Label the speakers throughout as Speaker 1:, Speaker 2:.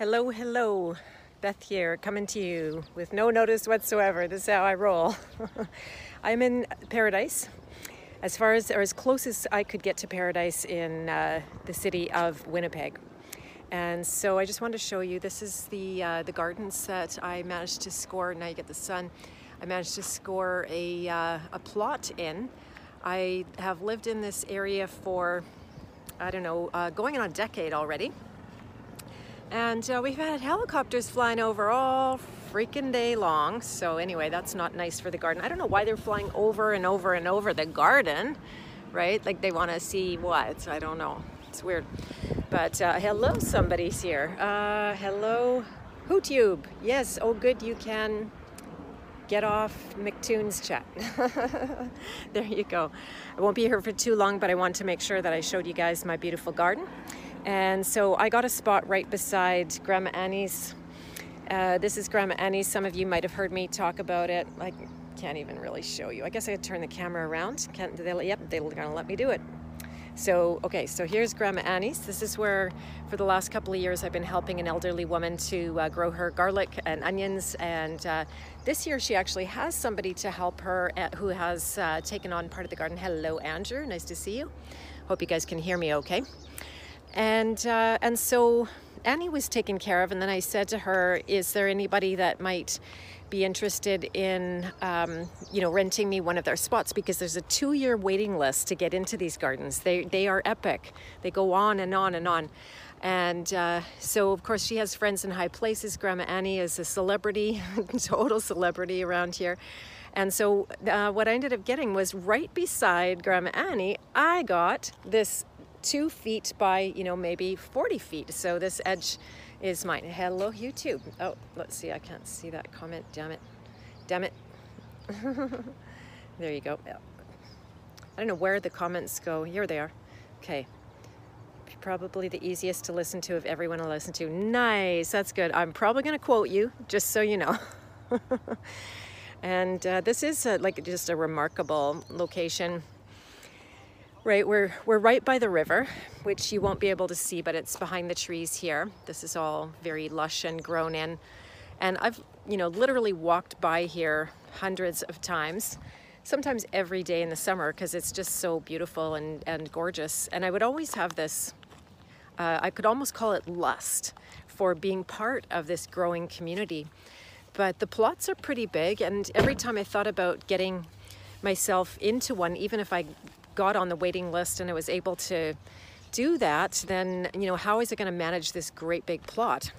Speaker 1: Hello, hello. Beth here, coming to you with no notice whatsoever. This is how I roll. I'm in paradise, as far as, or as close as I could get to paradise in uh, the city of Winnipeg. And so I just wanted to show you, this is the, uh, the gardens that I managed to score, now you get the sun. I managed to score a, uh, a plot in. I have lived in this area for, I don't know, uh, going on a decade already. And uh, we've had helicopters flying over all freaking day long. So anyway, that's not nice for the garden. I don't know why they're flying over and over and over the garden, right? Like they want to see what? I don't know. It's weird. But uh, hello, somebody's here. Uh, hello, HooTube. Yes, oh good, you can get off McToon's chat. there you go. I won't be here for too long, but I want to make sure that I showed you guys my beautiful garden. And so I got a spot right beside Grandma Annie's. Uh, this is Grandma Annie's. Some of you might have heard me talk about it. I can't even really show you. I guess I could turn the camera around. Can't they? Yep, they're gonna let me do it. So, okay, so here's Grandma Annie's. This is where, for the last couple of years, I've been helping an elderly woman to uh, grow her garlic and onions. And uh, this year, she actually has somebody to help her at, uh, who has uh, taken on part of the garden. Hello, Andrew. Nice to see you. Hope you guys can hear me okay. And, uh, and so Annie was taken care of. And then I said to her, Is there anybody that might be interested in, um, you know, renting me one of their spots? Because there's a two year waiting list to get into these gardens. They, they are epic, they go on and on and on. And uh, so, of course, she has friends in high places. Grandma Annie is a celebrity, total celebrity around here. And so, uh, what I ended up getting was right beside Grandma Annie, I got this two feet by, you know, maybe 40 feet. So this edge is mine. Hello, YouTube. Oh, let's see. I can't see that comment. Damn it. Damn it. there you go. I don't know where the comments go. Here they are. Okay. Probably the easiest to listen to of everyone to listen to. Nice. That's good. I'm probably going to quote you, just so you know. and uh, this is a, like just a remarkable location Right, we're, we're right by the river, which you won't be able to see, but it's behind the trees here. This is all very lush and grown in. And I've, you know, literally walked by here hundreds of times, sometimes every day in the summer, because it's just so beautiful and, and gorgeous. And I would always have this, uh, I could almost call it lust for being part of this growing community. But the plots are pretty big, and every time I thought about getting myself into one, even if I got on the waiting list and I was able to do that, then, you know, how is it going to manage this great big plot?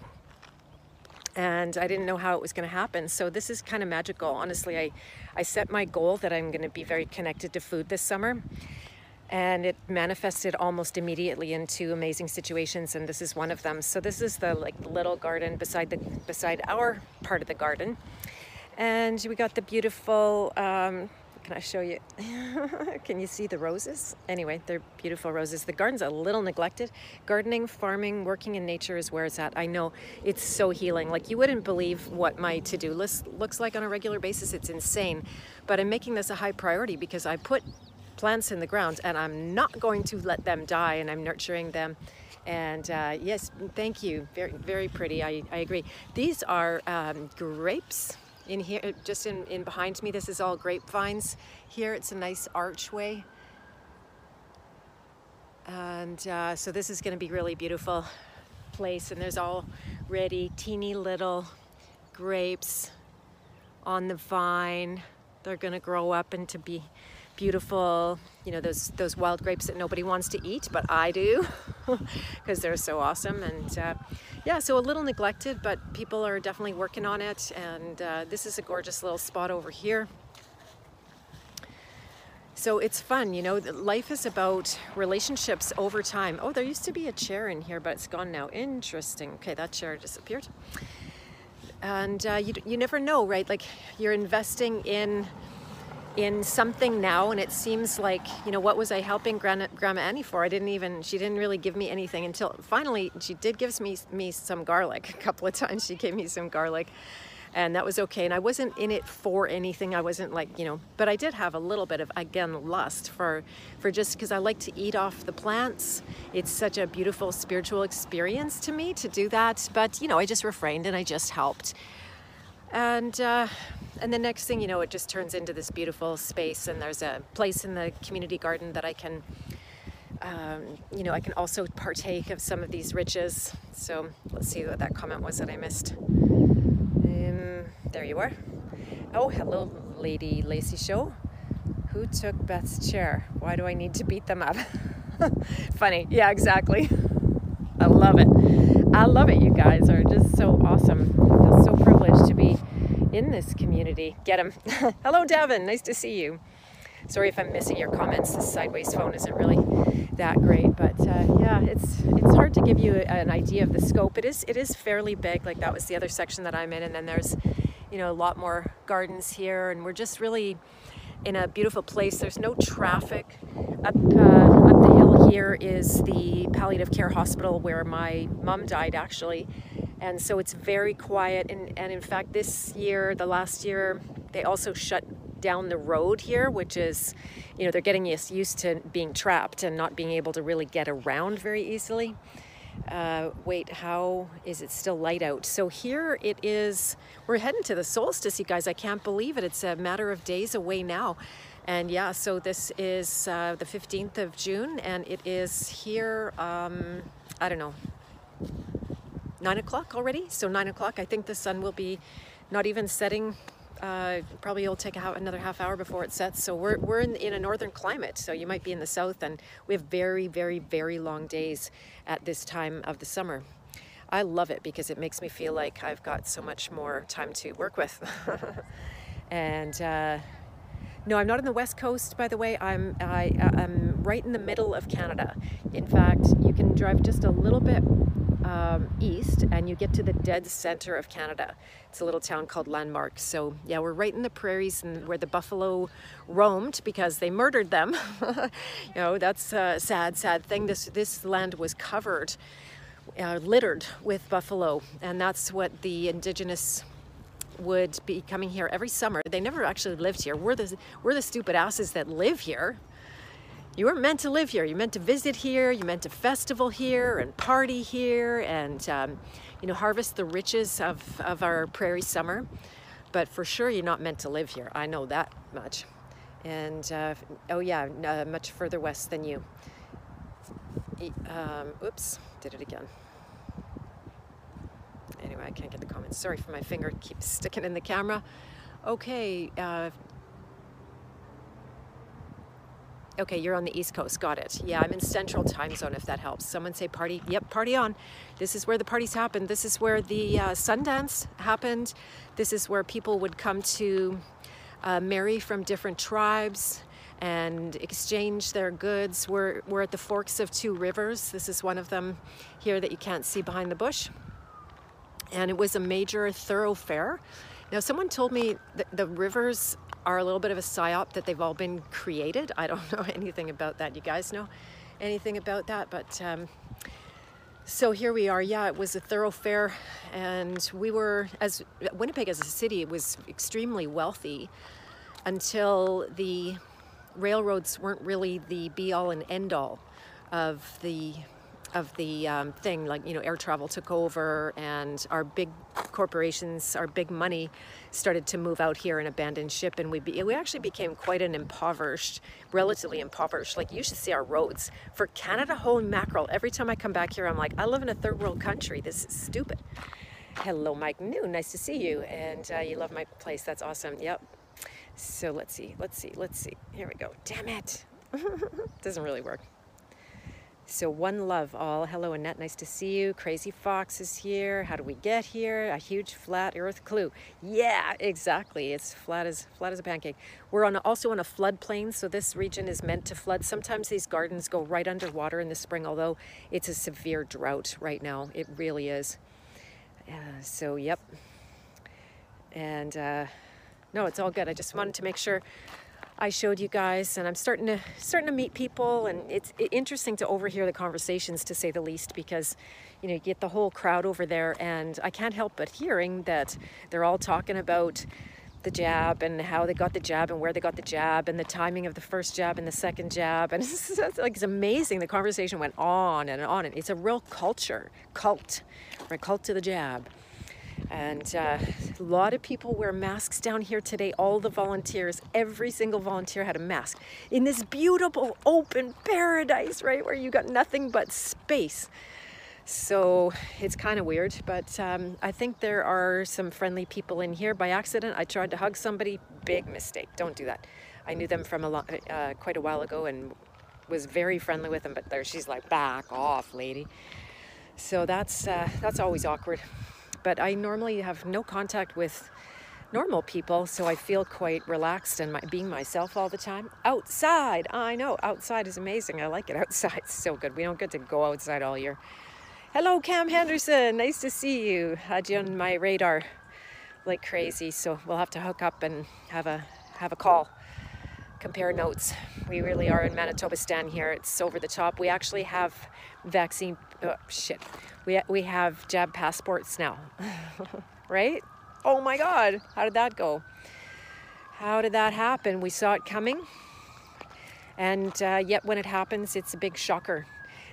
Speaker 1: And I didn't know how it was going to happen. So this is kind of magical. Honestly, I, I set my goal that I'm going to be very connected to food this summer. And it manifested almost immediately into amazing situations, and this is one of them. So this is the like little garden beside the beside our part of the garden, and we got the beautiful um, can I show you? Can you see the roses? Anyway, they're beautiful roses. The garden's a little neglected. Gardening, farming, working in nature is where it's at. I know it's so healing. Like you wouldn't believe what my to-do list looks like on a regular basis. It's insane. But I'm making this a high priority because I put plants in the ground and I'm not going to let them die and I'm nurturing them. And uh, yes, thank you. Very, very pretty. I, I agree. These are um, grapes in here, just in, in behind me, this is all grapevines. Here it's a nice archway. And uh, so this is gonna be really beautiful place and there's already teeny little grapes on the vine. They're gonna grow up and to be beautiful, you know, those, those wild grapes that nobody wants to eat, but I do because they're so awesome. And uh, yeah, so a little neglected, but people are definitely working on it. And uh, this is a gorgeous little spot over here. So it's fun, you know, life is about relationships over time. Oh, there used to be a chair in here, but it's gone now. Interesting. Okay, that chair disappeared. And uh, you, you never know, right? Like you're investing in in something now and it seems like you know what was i helping grandma, grandma annie for i didn't even she didn't really give me anything until finally she did give me me some garlic a couple of times she gave me some garlic and that was okay. And I wasn't in it for anything. I wasn't like, you know, but I did have a little bit of, again, lust for, for just because I like to eat off the plants. It's such a beautiful spiritual experience to me to do that. But, you know, I just refrained and I just helped. And, uh, and the next thing you know, it just turns into this beautiful space. And there's a place in the community garden that I can, um, you know, I can also partake of some of these riches. So let's see what that comment was that I missed. There you are. Oh, hello, Lady Lacey Show. Who took Beth's chair? Why do I need to beat them up? Funny. Yeah, exactly. I love it. I love it. You guys are just so awesome. I feel so privileged to be in this community. Get him. hello, Devin. Nice to see you. Sorry if I'm missing your comments. This sideways phone isn't really that great, but uh, yeah, it's it's hard to give you an idea of the scope. It is it is fairly big. Like that was the other section that I'm in, and then there's you know, a lot more gardens here and we're just really in a beautiful place. There's no traffic. Up, uh, up the hill here is the palliative care hospital where my mom died actually. And so it's very quiet. And, and in fact, this year, the last year, they also shut down the road here, which is, you know, they're getting us used to being trapped and not being able to really get around very easily uh, wait, how is it still light out? So here it is, we're heading to the solstice, you guys. I can't believe it. It's a matter of days away now. And yeah, so this is uh, the 15th of June and it is here, um, I don't know, nine o'clock already. So nine o'clock, I think the sun will be not even setting uh, probably it'll take another half hour before it sets. So we're, we're in, in a northern climate. So you might be in the south and we have very, very, very long days at this time of the summer. I love it because it makes me feel like I've got so much more time to work with. and uh, no, I'm not on the west coast, by the way. I'm I, I'm right in the middle of Canada. In fact, you can drive just a little bit um, east and you get to the dead center of Canada. It's a little town called Landmark. So yeah, we're right in the prairies and where the buffalo roamed because they murdered them. you know, that's a sad, sad thing. This, this land was covered, uh, littered with buffalo. And that's what the indigenous would be coming here every summer. They never actually lived here. We're the, we're the stupid asses that live here you weren't meant to live here. You meant to visit here. You meant to festival here and party here and, um, you know, harvest the riches of, of our prairie summer. But for sure, you're not meant to live here. I know that much. And, uh, oh yeah, uh, much further west than you. Um, oops, did it again. Anyway, I can't get the comments. Sorry for my finger keeps sticking in the camera. Okay, uh, Okay, you're on the East Coast. Got it. Yeah, I'm in Central Time Zone if that helps. Someone say party. Yep, party on. This is where the parties happened. This is where the uh, Sundance happened. This is where people would come to uh, marry from different tribes and exchange their goods. We're, we're at the forks of two rivers. This is one of them here that you can't see behind the bush. And it was a major thoroughfare. Now, someone told me the rivers are a little bit of a psyop that they've all been created. I don't know anything about that. You guys know anything about that? But um, so here we are. Yeah, it was a thoroughfare, and we were as Winnipeg as a city was extremely wealthy until the railroads weren't really the be all and end all of the of the um, thing like you know air travel took over and our big corporations our big money started to move out here and abandon ship. And we be, we actually became quite an impoverished relatively impoverished like you should see our roads. For Canada holy mackerel. Every time I come back here I'm like I live in a third world country. This is stupid. Hello Mike Noon. Nice to see you. And uh, you love my place. That's awesome. Yep. So let's see. Let's see. Let's see. Here we go. Damn it. Doesn't really work so one love all. Hello Annette, nice to see you. Crazy Fox is here. How do we get here? A huge flat earth clue. Yeah, exactly. It's flat as flat as a pancake. We're on also on a floodplain, so this region is meant to flood. Sometimes these gardens go right underwater in the spring, although it's a severe drought right now. It really is. Uh, so yep. And uh, no, it's all good. I just wanted to make sure I showed you guys, and I'm starting to starting to meet people, and it's interesting to overhear the conversations, to say the least, because you know you get the whole crowd over there, and I can't help but hearing that they're all talking about the jab and how they got the jab and where they got the jab and the timing of the first jab and the second jab and it's, like it's amazing. The conversation went on and on and it's a real culture cult right? Cult to the jab and uh, a lot of people wear masks down here today. All the volunteers, every single volunteer had a mask in this beautiful open paradise, right? Where you got nothing but space. So it's kind of weird, but um, I think there are some friendly people in here. By accident, I tried to hug somebody. Big mistake. Don't do that. I knew them from a lot, uh, quite a while ago and was very friendly with them, but there she's like, back off, lady. So that's uh, that's always awkward but I normally have no contact with normal people, so I feel quite relaxed and my, being myself all the time. Outside, I know, outside is amazing. I like it outside, it's so good. We don't get to go outside all year. Hello, Cam Henderson, nice to see you. Had you on my radar like crazy, so we'll have to hook up and have a have a call compare notes. We really are in Manitoba Stan here. It's over the top. We actually have vaccine, oh, shit. We, we have jab passports now, right? Oh my God, how did that go? How did that happen? We saw it coming. And uh, yet when it happens, it's a big shocker.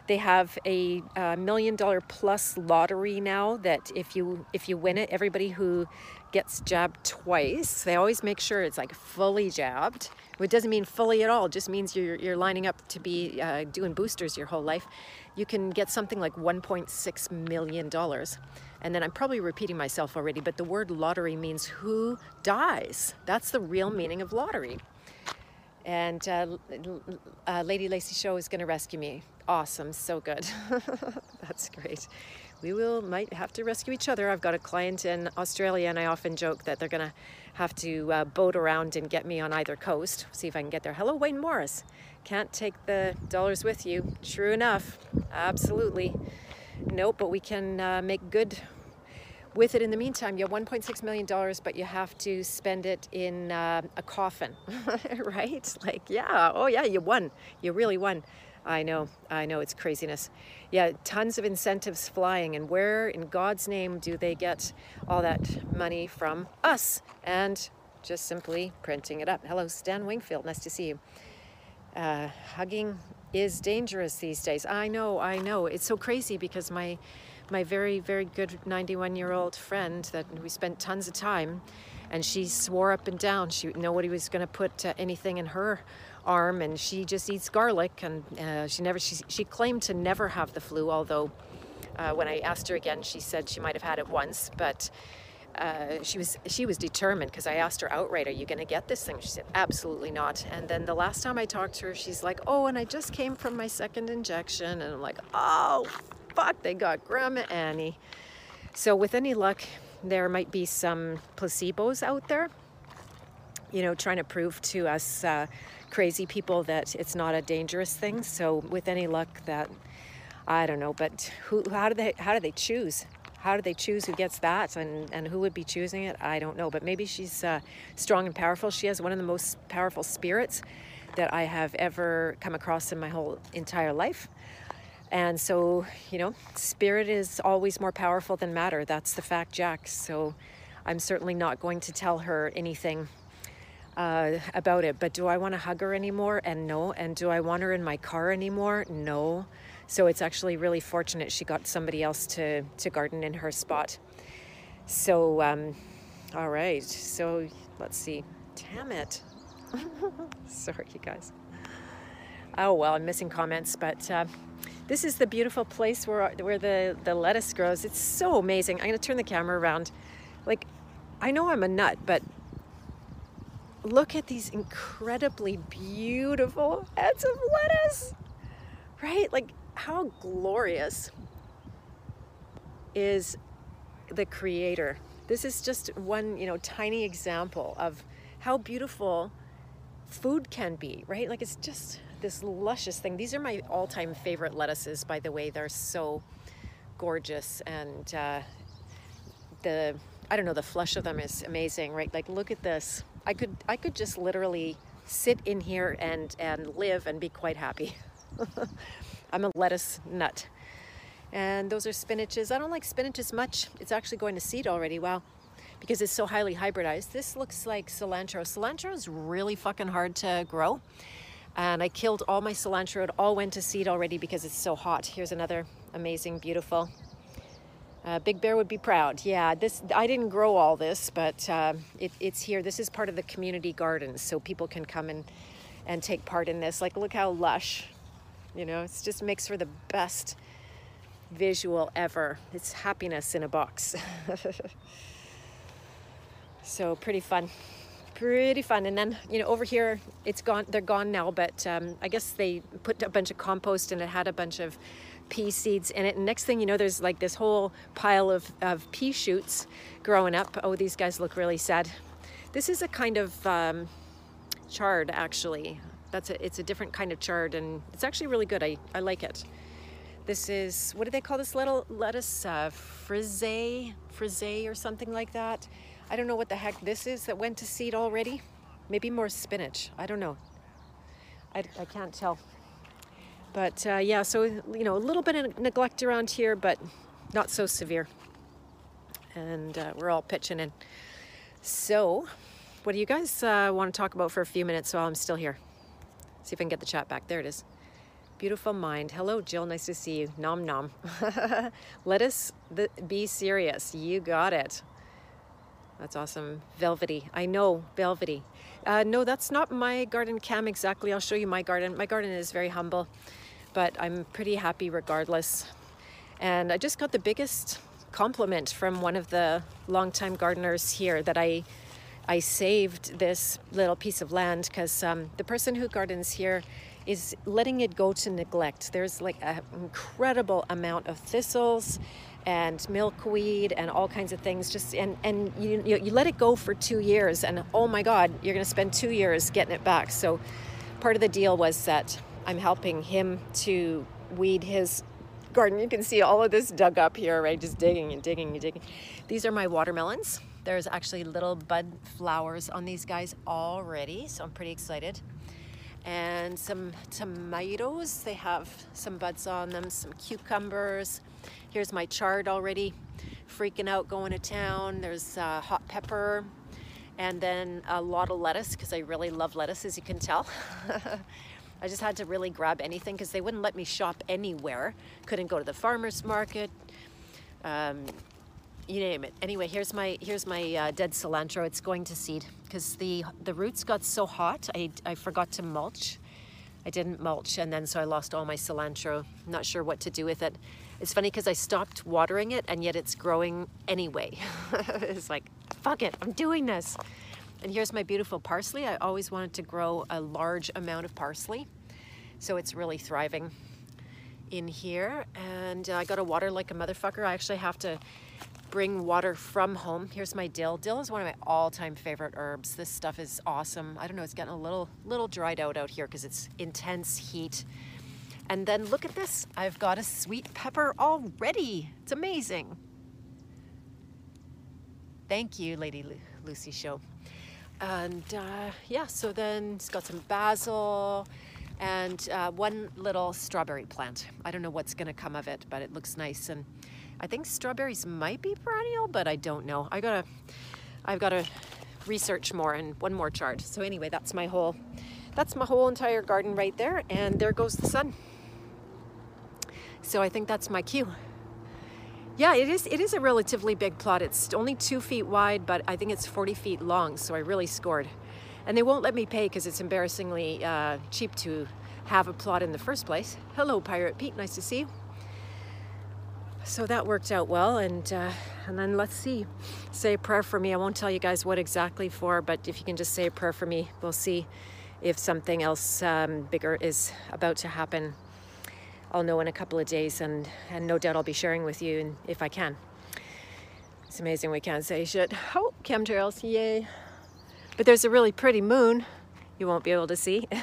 Speaker 1: They have a, a million dollar plus lottery now that if you if you win it, everybody who gets jabbed twice, they always make sure it's like fully jabbed it doesn't mean fully at all, it just means you're, you're lining up to be uh, doing boosters your whole life. You can get something like $1.6 million. And then I'm probably repeating myself already, but the word lottery means who dies. That's the real meaning of lottery. And uh, uh, Lady Lacey Show is going to rescue me. Awesome, so good. That's great we will might have to rescue each other. I've got a client in Australia, and I often joke that they're gonna have to uh, boat around and get me on either coast. See if I can get there. Hello, Wayne Morris. Can't take the dollars with you. True enough, absolutely. Nope, but we can uh, make good with it in the meantime. You have 1.6 million dollars, but you have to spend it in uh, a coffin, right? Like, yeah, oh yeah, you won. You really won. I know, I know, it's craziness. Yeah, tons of incentives flying, and where in God's name do they get all that money from? Us, and just simply printing it up. Hello, Stan Wingfield, nice to see you. Uh, hugging is dangerous these days. I know, I know. It's so crazy because my my very, very good 91 year old friend that we spent tons of time, and she swore up and down she nobody was going to put uh, anything in her arm and she just eats garlic and uh, she never she, she claimed to never have the flu although uh, when I asked her again she said she might have had it once but uh, she was she was determined because I asked her outright, "Are you going to get this thing?" She said, "Absolutely not." And then the last time I talked to her, she's like, "Oh, and I just came from my second injection," and I'm like, "Oh, fuck! They got Grandma Annie." So with any luck, there might be some placebos out there, you know, trying to prove to us uh, crazy people that it's not a dangerous thing. So with any luck, that I don't know, but who? How do they? How do they choose? How do they choose who gets that and, and who would be choosing it? I don't know. But maybe she's uh, strong and powerful. She has one of the most powerful spirits that I have ever come across in my whole entire life. And so, you know, spirit is always more powerful than matter. That's the fact, Jack. So I'm certainly not going to tell her anything uh, about it. But do I want to hug her anymore? And no. And do I want her in my car anymore? No. So it's actually really fortunate she got somebody else to, to garden in her spot. So, um, all right. So let's see. Damn it. Sorry, you guys. Oh, well, I'm missing comments, but uh, this is the beautiful place where, where the, the lettuce grows. It's so amazing. I'm going to turn the camera around. Like, I know I'm a nut, but look at these incredibly beautiful heads of lettuce, right? Like, how glorious is the creator? This is just one, you know, tiny example of how beautiful food can be, right? Like, it's just this luscious thing. These are my all-time favorite lettuces, by the way. They're so gorgeous and uh, the I don't know the flesh of them is amazing, right? Like look at this. I could I could just literally sit in here and, and live and be quite happy. I'm a lettuce nut. And those are spinaches. I don't like spinach as much. It's actually going to seed already. Wow. Because it's so highly hybridized. This looks like cilantro. Cilantro is really fucking hard to grow. And I killed all my cilantro. It all went to seed already because it's so hot. Here's another amazing, beautiful. Uh, Big Bear would be proud. Yeah, this I didn't grow all this, but uh, it, it's here. This is part of the community gardens, so people can come and, and take part in this. Like, look how lush. You know, it just makes for the best visual ever. It's happiness in a box. so pretty fun pretty fun and then you know over here it's gone they're gone now but um, i guess they put a bunch of compost and it had a bunch of pea seeds in it and next thing you know there's like this whole pile of, of pea shoots growing up oh these guys look really sad this is a kind of um, chard actually that's a it's a different kind of chard and it's actually really good i, I like it this is, what do they call this little lettuce? Uh, frisee or something like that. I don't know what the heck this is that went to seed already. Maybe more spinach. I don't know. I, I can't tell. But uh, yeah, so, you know, a little bit of neglect around here, but not so severe. And uh, we're all pitching in. So, what do you guys uh, want to talk about for a few minutes while I'm still here? See if I can get the chat back. There it is. Beautiful mind. Hello, Jill. Nice to see you. Nom nom. Let us be serious. You got it. That's awesome. Velvety. I know, velvety. Uh, no, that's not my garden cam exactly. I'll show you my garden. My garden is very humble, but I'm pretty happy regardless. And I just got the biggest compliment from one of the longtime gardeners here that I I saved this little piece of land because um, the person who gardens here is letting it go to neglect. There's like an incredible amount of thistles and milkweed and all kinds of things just and and you, you, let it go for two years and oh my god you're going to spend two years getting it back. So part of the deal was that i'm helping him to weed his garden. You can see all of this dug up here right? Just digging and digging and digging. These are my watermelons. There's actually little bud flowers on these guys already so i'm pretty excited and some tomatoes. They have some buds on them, some cucumbers. Here's my chard already freaking out going to town. There's uh, hot pepper and then a lot of lettuce because I really love lettuce as you can tell. I just had to really grab anything because they wouldn't let me shop anywhere. Couldn't go to the farmer's market. Um, you name it. Anyway, here's my here's my uh, dead cilantro. It's going to seed because the the roots got so hot. I, I forgot to mulch. I didn't mulch and then so I lost all my cilantro. Not sure what to do with it. It's funny because I stopped watering it and yet it's growing anyway. it's like, fuck it, I'm doing this. And here's my beautiful parsley. I always wanted to grow a large amount of parsley. So it's really thriving in here. And uh, I got to water like a motherfucker. I actually have to bring water from home. Here's my dill. Dill is one of my all-time favorite herbs. This stuff is awesome. I don't know, it's getting a little little dried out out here because it's intense heat. And then look at this. I've got a sweet pepper already. It's amazing. Thank you, Lady Lu Lucy Show. And uh, yeah, so then it's got some basil and uh, one little strawberry plant. I don't know what's gonna come of it, but it looks nice. And I think strawberries might be perennial, but I don't know. I gotta, I've gotta research more and one more chard. So anyway, that's my whole, that's my whole entire garden right there. And there goes the sun. So I think that's my cue. Yeah, it is, it is a relatively big plot. It's only two feet wide, but I think it's 40 feet long. So I really scored. And they won't let me pay because it's embarrassingly uh, cheap to have a plot in the first place. Hello, Pirate Pete. Nice to see you so that worked out well and uh, and then let's see. Say a prayer for me. I won't tell you guys what exactly for but if you can just say a prayer for me we'll see if something else um, bigger is about to happen. I'll know in a couple of days and and no doubt I'll be sharing with you if I can. It's amazing we can't say shit. Oh chemtrails yay. But there's a really pretty moon. You won't be able to see.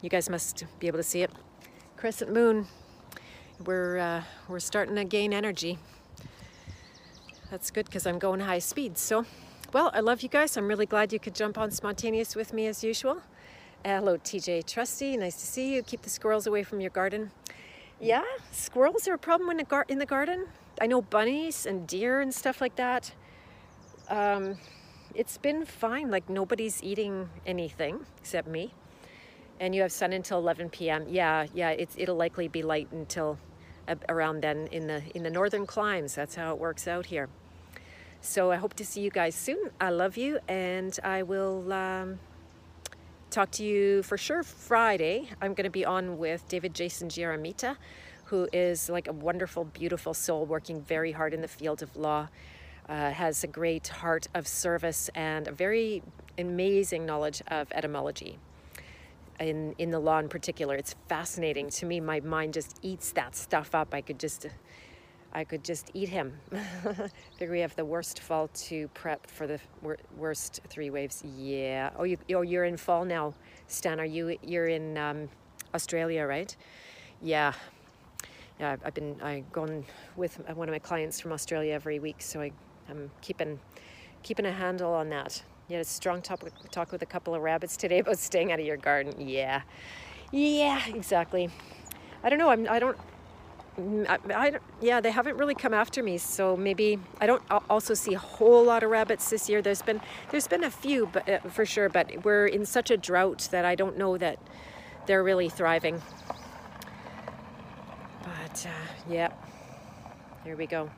Speaker 1: You guys must be able to see it. Crescent moon we're, uh, we're starting to gain energy. That's good because I'm going high speed. So well, I love you guys. I'm really glad you could jump on spontaneous with me as usual. Hello, TJ Trusty. Nice to see you. Keep the squirrels away from your garden. Yeah, squirrels are a problem in the, gar- in the garden. I know bunnies and deer and stuff like that. Um, it's been fine. Like nobody's eating anything except me. And you have sun until 11 p.m. Yeah, yeah. It's it'll likely be light until around then in the in the northern climes. That's how it works out here. So I hope to see you guys soon. I love you, and I will um, talk to you for sure Friday. I'm going to be on with David Jason Giaramita, who is like a wonderful, beautiful soul working very hard in the field of law uh, has a great heart of service and a very amazing knowledge of etymology. In, in the law in particular, it's fascinating to me. My mind just eats that stuff up. I could just, I could just eat him. I Figure we have the worst fall to prep for the wor worst three waves. Yeah. Oh, you, oh, you're in fall now, Stan. Are you? You're in um, Australia, right? Yeah. Yeah. I've been I gone with one of my clients from Australia every week, so I I'm keeping keeping a handle on that. You had a strong talk, talk with a couple of rabbits today about staying out of your garden. Yeah, yeah, exactly. I don't know. I'm. I don't. Mm, I, I yeah, they haven't really come after me, so maybe I don't also see a whole lot of rabbits this year. There's been there's been a few, but uh, for sure. But we're in such a drought that I don't know that they're really thriving. But uh, yeah, here we go.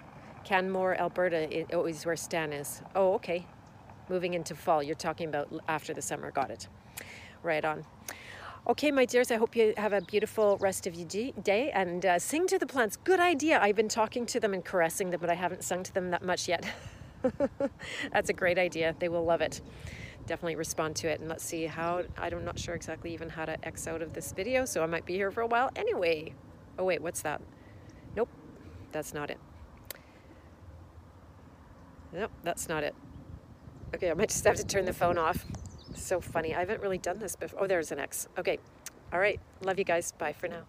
Speaker 1: Canmore, Alberta is where Stan is. Oh, okay. Moving into fall. You're talking about after the summer. Got it. Right on. Okay, my dears, I hope you have a beautiful rest of your day and uh, sing to the plants. Good idea. I've been talking to them and caressing them, but I haven't sung to them that much yet. That's a great idea. They will love it. Definitely respond to it. And let's see how, I'm not sure exactly even how to X out of this video, so I might be here for a while anyway. Oh, wait, what's that? Nope, that's not it. Nope, that's not it. Okay, I might just have to turn the phone off. So funny. I haven't really done this before. Oh, there's an X. Okay. All right. Love you guys. Bye for now.